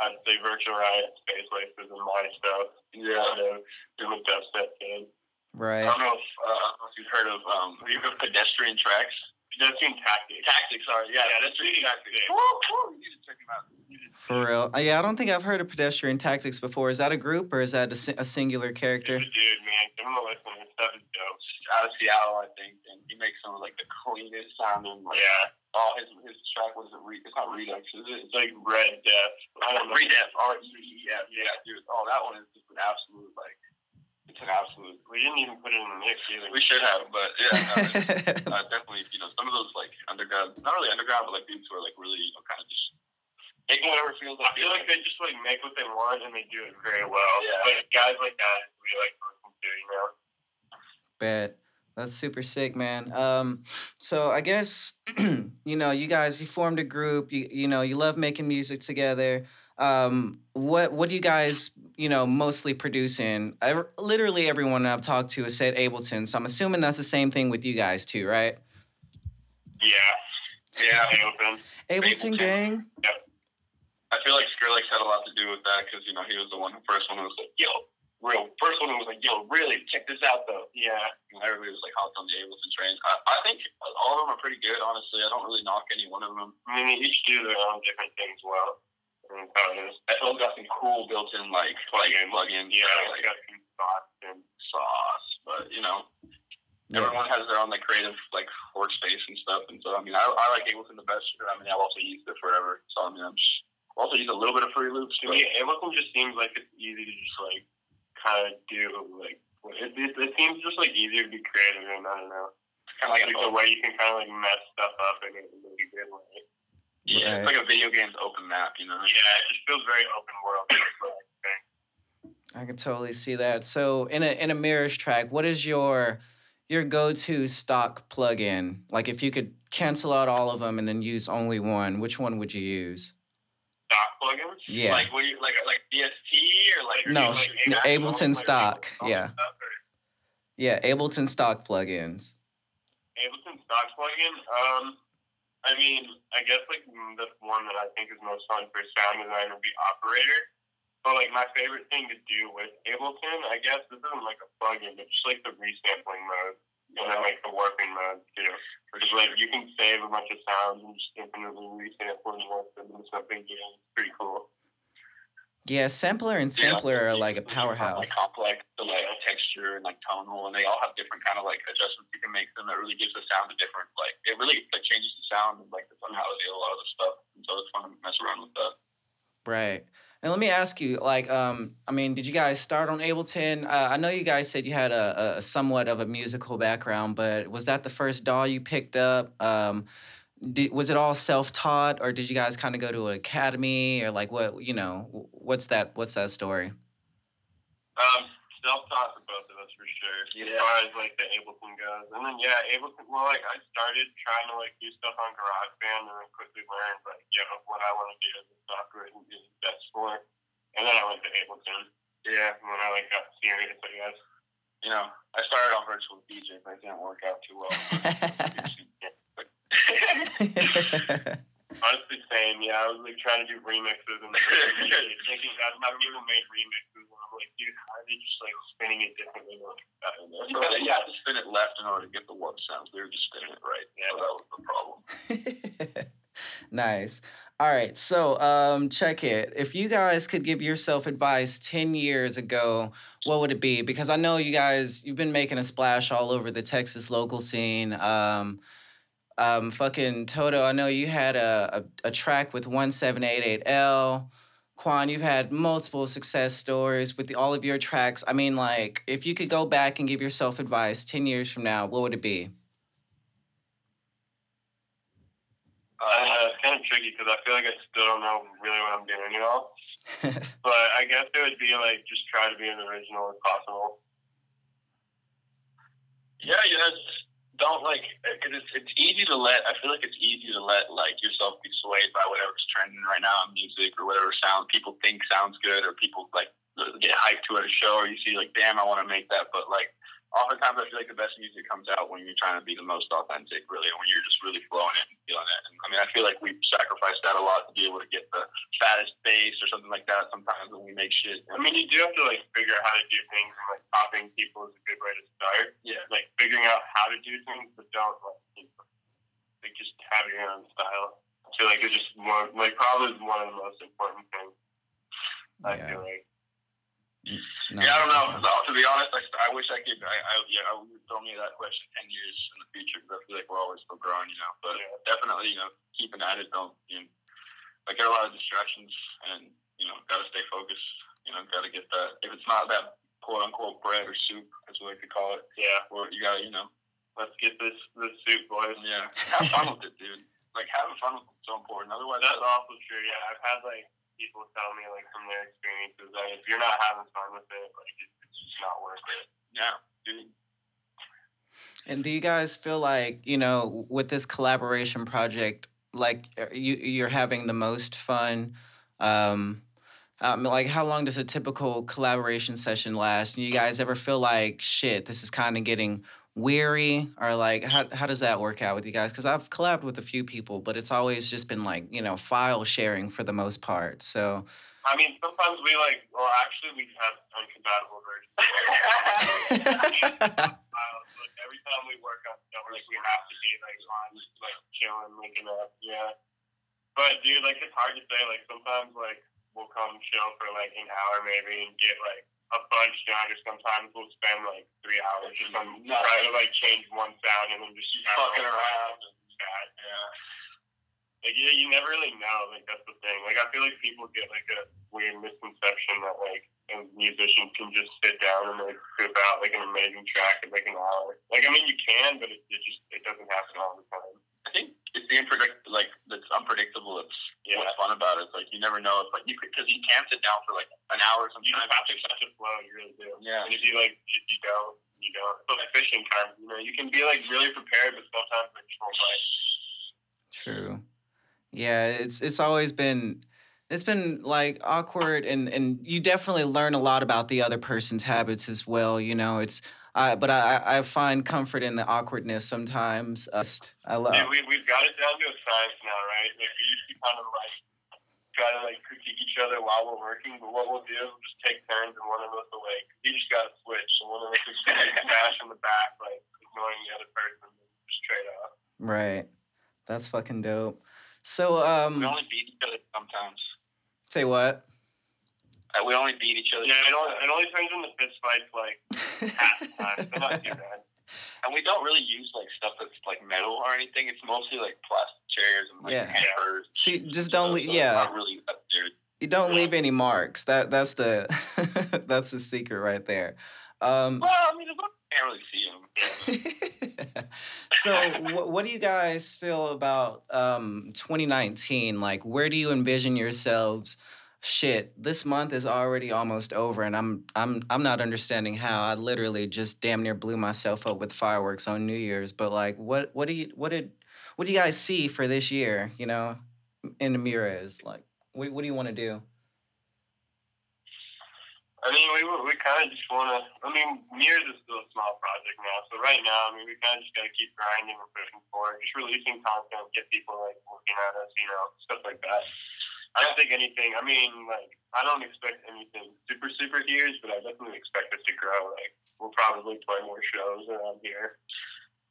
I'd say Virtual Riot, Space Laces, and my stuff. Yeah. Kind of doing dubstep kid. Right. I don't know if, uh, I don't know if you've heard of um have you heard of pedestrian tracks? Pedestrian Tactics. Tactics, sorry, yeah, Yeah, pedestrian that's tactics. really Woo, woo, you need to check them out. You need to- For real. Uh, yeah, I don't think I've heard of Pedestrian Tactics before. Is that a group or is that a, a singular character? Dude, man, give him a listen. His stuff is dope. Out of Seattle, I think, and he makes some of like the cleanest sounding. Like, Yeah. all his his track was it? Re, it's not Redux, is it? It's like Red Death. I don't know. Redef, R E E F. Yeah, dude. Oh, that one is just an absolute like. It's an absolute. We didn't even put it in the mix either. We should have, but yeah, no, uh, definitely. You know, some of those like underground, not really underground, but like dudes who are like really, you know, kind of just making whatever feels I like. feel like they just like make what they want and they do it very well. Yeah. Like guys like that, we like to listen to, you know. Bet. That's super sick, man. Um, so I guess you know, you guys, you formed a group. You you know, you love making music together. Um, what what do you guys you know mostly produce in? I, literally everyone I've talked to has said Ableton, so I'm assuming that's the same thing with you guys too, right? Yeah. Yeah, Ableton. Ableton gang. Yep. I feel like Skrillex had a lot to do with that because you know he was the one, the first one who was like, "Yo, real." First one who was like, "Yo, really? Check this out, though." Yeah. And everybody was like hopped on the Ableton train. I, I think all of them are pretty good. Honestly, I don't really knock any one of them. I mean, they each do their own different things well. I mean, how it is. FL's got some cool built-in like plugins, plugins. Yeah, like it's got some thoughts and sauce, but you know. Yeah. Everyone has their own like creative like workspace and stuff, and so I mean I, I like Ableton the best. I mean I've also used it forever, so I mean I'm just also use a little bit of Fruity Loops to too. me, Ableton just seems like it's easy to just like kind of do like. It, it, it seems just like easier to be creative and I don't know. kind of like, Like the way you can kind of like mess stuff up in a really good way. Yeah, it's like a video game's open map, you know. Yeah, it just feels very open world. I can totally see that. So in a in a Mirrors track, what is your your go-to stock plugin? Like if you could cancel out all of them and then use only one, which one would you use? Stock plugins. Yeah. Like what do you like like VST or like No, like, sh- like, Ableton like, stock. all Yeah. Yeah, Ableton stock plugins. Ableton stock plugin. Um, I mean, I guess like mm, the one that I think is most fun for sound design would be Operator. But like my favorite thing to do with Ableton, I guess this isn't like a plugin, but just like the resampling mode and then like the warping mode too. Is like you can save a bunch of sounds and just infinitely resample and warp them into something new. It's pretty cool. Yeah, sampler and Yeah. sampler are like a powerhouse. Like complex, the like texture and like tonal, and they all have different kind of like adjustments you can make them that really gives the sound a different like it really like changes the sound and like the tonality a lot of the stuff. And so it's fun to mess around with that. Right. And let me ask you, like, um, I mean, did you guys start on Ableton? Uh, I know you guys said you had a, a somewhat of a musical background, but was that the first DAW you picked up? Um, did, was it all self-taught, or did you guys kind of go to an academy, or like what? You know, what's that? What's that story? Um, self-taught for both of us for sure. Yeah. As far as like the Ableton goes, and then yeah, Ableton. Well, like I started trying to like do stuff on GarageBand, and then quickly learned like you know what I want to do as a software and do best for. And then I went to Ableton. Yeah, when I like got serious, I guess. You know, I started on virtual DJ, but it didn't work out too well. Honestly, same. Yeah, I was like trying to do remixes and thinking that how people made remixes, and I'm like, dude, how are they just like spinning it differently? Like, I don't you, gotta, you have to spin it left in order to get the warp sounds. They were just spinning it right. Yeah, so that was the problem. nice. All right. So, um, check it. If you guys could give yourself advice 10 years ago, what would it be? Because I know you guys, you've been making a splash all over the Texas local scene. Um, um, fucking Toto, I know you had a, a, a track with 1788L. Quan, you've had multiple success stories with the, all of your tracks. I mean, like, if you could go back and give yourself advice 10 years from now, what would it be? Uh, it's kind of tricky because I feel like I still don't know really what I'm doing, you know. but I guess it would be like just try to be as original as possible. Yeah, you know, just don't like uh, because it's it's easy to let. I feel like it's easy to let like yourself be swayed by whatever's trending right now in music or whatever sound people think sounds good or people like get hyped to at a show or you see like, damn, I want to make that, but like oftentimes I feel like the best music comes out when you're trying to be the most authentic, really, and when you're just really flowing it and feeling it. And I mean, I feel like we've sacrificed that a lot to be able to get the fattest bass or something like that. Sometimes when we make shit, I mean, you do have to like figure out how to do things, and like copying people is a good way to start. Yeah. Like figuring out how to do things, but don't like, like just have your own style. I feel like it's just one, like probably one of the most important things. I feel like. No. yeah, I don't know. No, to be honest, I, I wish I could. I, I yeah, I would throw me that question ten years in the future because I feel like we're always still growing, you know. But uh, definitely, you know, keeping at it. Don't you know, I get a lot of distractions, and you know, got to stay focused. You know, got to get that. If it's not that quote unquote bread or soup, as we like to call it, Yeah. or you got to, you know, Let's get this this soup, boys. yeah, have fun with it, dude. Like having fun with it's so important. Otherwise, That's also true. Yeah, I've had like people tell me like from their experiences that if you're not having fun with it, like it's just not worth it. yeah, dude. And do you guys feel like, you know, with this collaboration project, like uh, you you're having the most fun? Um, um, like how long does a typical collaboration session last? And you guys ever feel like shit, this is kind of getting weary, or like how how does that work out with you guys? Because I've collabed with a few people, but it's always just been like you know file sharing for the most part. So I mean, sometimes we like. Well, actually, we have uncompatible versions. Like every time we work on stuff, like we have to be like on, like chilling, linking up. Yeah. But dude, like it's hard to say. Like sometimes, like we'll come chill for like an hour maybe and get like a bunch done. Or sometimes we'll spend like three hours just on trying to like change one sound and then just Fucking around. and chat. Yeah. Like yeah, you never really know. Like that's the thing. Like I feel like people get like a weird misconception that like a musician can just sit down and like whip out like an amazing track in like an hour. Like I mean you can, but it, it just it doesn't happen all the time. I think it's the unpredict like that's unpredictable. It's Yeah. what's fun about it. It's like you never know. It's like you because you can sit down for like an hour You just sometimes. have to such a flow. You really do. Yeah. And if you like, if you don't, you don't. But like fishing time, you know, you can be like really prepared, but sometimes it's just won't. True. Yeah, it's it's always been it's been like awkward and and you definitely learn a lot about the other person's habits as well, you know. It's I but I I find comfort in the awkwardness sometimes. Uh, I love Dude, we we've got it down to a science now, right? Like we used to kind of like try to like critique each other while we're working, but what we'll do is we'll just take turns and one of us will like you just got to switch, and one of us is like smash in the back, like ignoring the other person, just trade off. right. That's fucking dope. So um We only beat each other sometimes. say what? Uh, we only beat each other. Yeah, it only, it only turns into fist fights like half the time. They're not too bad. and we don't really use like stuff that's like metal or anything. It's mostly like plastic chairs and like Yeah. hammers. See, just don't leave. it's Yeah, Not really up there. you don't leave any marks. That that's the that's the secret right there. Um, Well, I mean, I can't really see them. so wh- what do you guys feel about um 2019 like where do you envision yourselves shit this month is already almost over and i'm i'm i'm not understanding how i literally just damn near blew myself up with fireworks on new year's but like what what do you what did what do you guys see for this year you know in the mirrors like what, what do you want to do I mean, we we kind of just want to. I mean, Mirrors is still a small project now, so right now, I mean, we kind of just got to keep grinding and pushing forward, just releasing content, get people like looking at us, you know, stuff like that. I don't think anything. I mean, like, I don't expect anything super super huge, but I definitely expect us to grow. Like, we'll probably play more shows around here.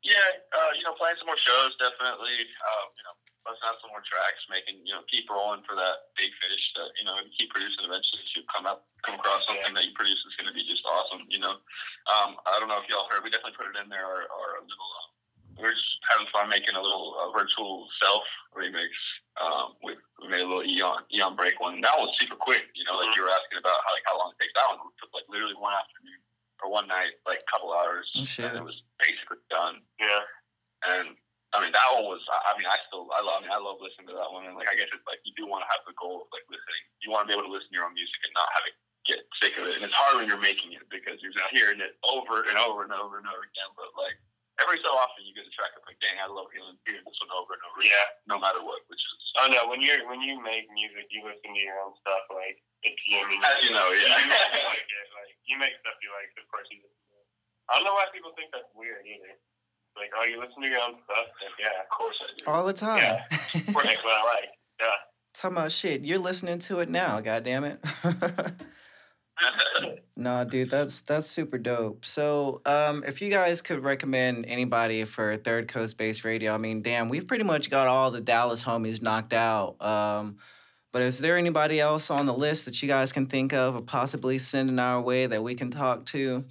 Yeah, uh, you know, playing some more shows definitely. Um, you know, busting out some more tracks, making you know, keep rolling for that big fish that you know, keep producing. Eventually, you come up, come across something that you produce is going to be just awesome. You know, um, I don't know if y'all heard, we definitely put it in there. Our, our little, uh, we're just having fun making a little uh, virtual self remix. Um, with we made a little Eon Eon break one. That one was super quick. You know, like you were asking about how like how long it takes. That one took like literally one afternoon or one night, like a couple hours, Oh, shit. and it was basically done. Yeah. And I mean, that one was. I I mean, I still, I love, I mean, I love listening to that one. And like, I guess it's like you do want to have the goal of like listening. You want to be able to listen to your own music and not have it get sick of it. And it's hard when you're making it because you're not hearing it over and over and over and over again. But like every so often, you get a track of like, dang, I love hearing, hearing this one over and over. Yeah. Again, no matter what. Which is, Oh no, when you're when you make music, you listen to your own stuff. Like it's you. I mean, As you know, yeah. You make, like, it, like, you make stuff you like. Of course, you listen to it. I don't know why people think that's weird either. Like, oh, you listen to your own stuff? Then, yeah, of course I do. All the time. Yeah. Like what I like. Yeah. Talking about shit, you're listening to it now. God damn it. Nah, dude, that's that's super dope. So, um, if you guys could recommend anybody for Third Coast Bass Radio, I mean, damn, we've pretty much got all the Dallas homies knocked out. Um, but is there anybody else on the list that you guys can think of, or possibly sending our way that we can talk to,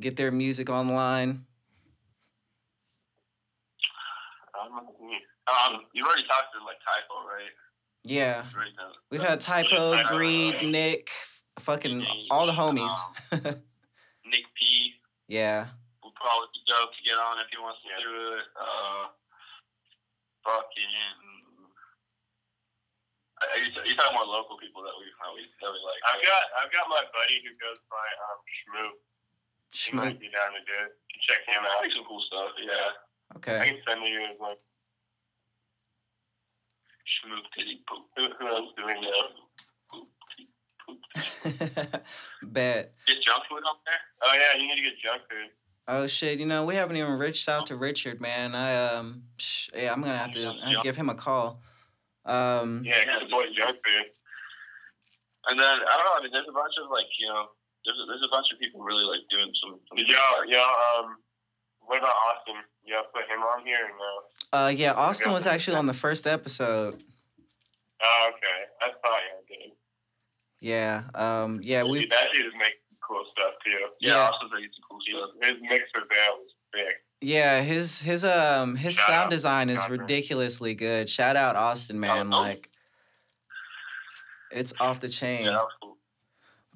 get their music online? um, um, you've already talked to like Typo, right? Yeah, You've already done- we've had Typo, Greed. Nick, fucking all the homies. Nick P. yeah. would probably be dope to get on if he wants to do it. Uh, fucking. Are you, are you talking more local people that we that we, that we like? I've got I've got my buddy who goes by um Shmoo. He might be down to do it. You Check him out. Make some cool stuff. Yeah. Okay. I can send you his like Shmoo titty poop. who, who else doing that? Bet. Get junk food up there. Oh yeah, you need to get junk food. Oh shit! You know we haven't even reached out to Richard, man. I um, sh- yeah, I'm gonna have to uh, give him a call. Um, Yeah, get the boy junk food. And then I don't know. I mean, there's a bunch of like you know, there's a, there's a bunch of people really like doing some. some yeah, y'all y'all um what about Austin? Y'all put him on here or no? uh, yeah, Austin was actually on the first episode. Oh, okay. I thought y'all did. Yeah, um, yeah, we, that dude is making cool stuff too. Yeah, Yeah. Austin's making cool stuff. His mixer there was big. yeah, his his um his Shout sound design is ridiculously good. Shout out Austin, man. oh. Like, it's off the chain. Yeah, cool.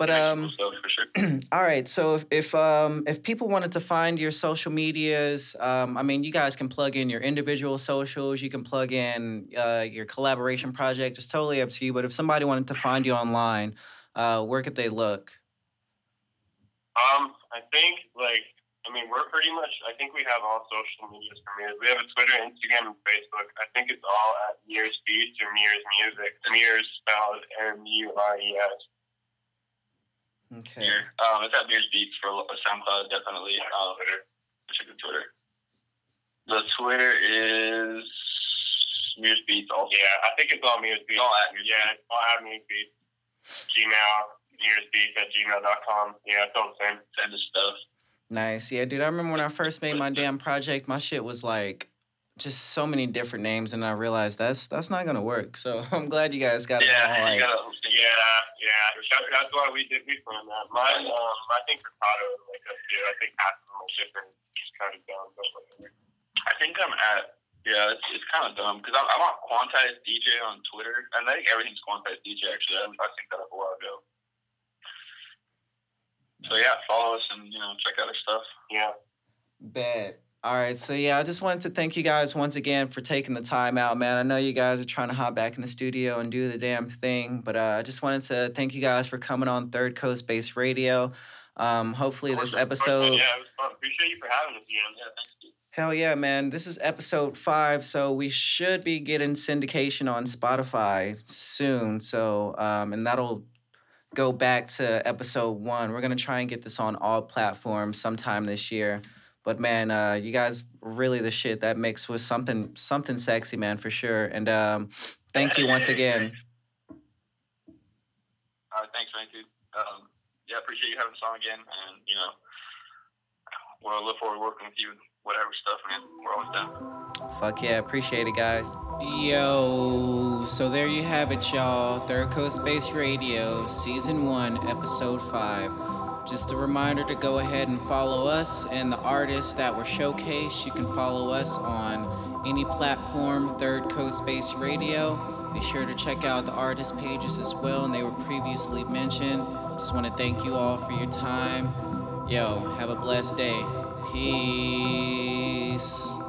But um, cool stuff for sure. all right. So if, if um if people wanted to find your social medias, um, I mean, you guys can plug in your individual socials. You can plug in uh, your collaboration project. It's totally up to you. But if somebody wanted to find you online, uh, where could they look? Um, I think like I mean we're pretty much I think we have all social medias for Mears. We have a Twitter, Instagram, and Facebook. I think it's all at Mears Beats or Mears Music. Mears spelled M U R E S. Okay. Here. Um, it's at Mears Beats for a SoundCloud, definitely. Um, check the Twitter. The Twitter is Mears Beats also. Yeah, I think it's all Mears Beats. All at Mears yeah, it's all at Mears Beats. Gmail, Mearsbeats at gmail.com. Yeah, it's all the same. Send us stuff. Nice. Yeah, dude. I remember when I first made my damn project, my shit was like just so many different names, and I realized that's that's not gonna work. So I'm glad you guys got it Yeah, right. you gotta. Yeah, yeah. That's why we did we found that. Mine, um, I think Ricardo is like that too. I think half of them are different. It's kind of dumb, but whatever. I think I'm at. Yeah, it's, it's kind of dumb because I'm, I'm on Quantized DJ on Twitter, and I think everything's Quantized DJ. Actually, I, I think that up a while ago. So yeah, follow us and you know check out our stuff. Yeah. Bet. All right, so yeah, I just wanted to thank you guys once again for taking the time out, man. I know you guys are trying to hop back in the studio and do the damn thing, but uh, I just wanted to thank you guys for coming on Third Coast Bass Radio. Um, hopefully, this episode. Yeah, it was fun. Appreciate you for having us again. Yeah, thanks. Dude. Hell yeah, man. This is episode five, so we should be getting syndication on Spotify soon. So, um, and that'll go back to episode one. We're gonna try and get this on all platforms sometime this year. But man, uh, you guys really the shit. That mix was something something sexy, man, for sure. And um, thank you once again. All right, thanks, man, dude. Um, yeah, appreciate you having us on again, and you know, we'll look forward to working with you. Whatever stuff, man. We're always down. Fuck yeah, appreciate it, guys. Yo, so there you have it, y'all. Third Coast Bass Radio, Season 1, Episode 5. Just a reminder to go ahead and follow us and the artists that were showcased. You can follow us on any platform, Third Coast Bass Radio. Be sure to check out the artist pages as well, and they were previously mentioned. Just want to thank you all for your time. Yo, have a blessed day. Peace.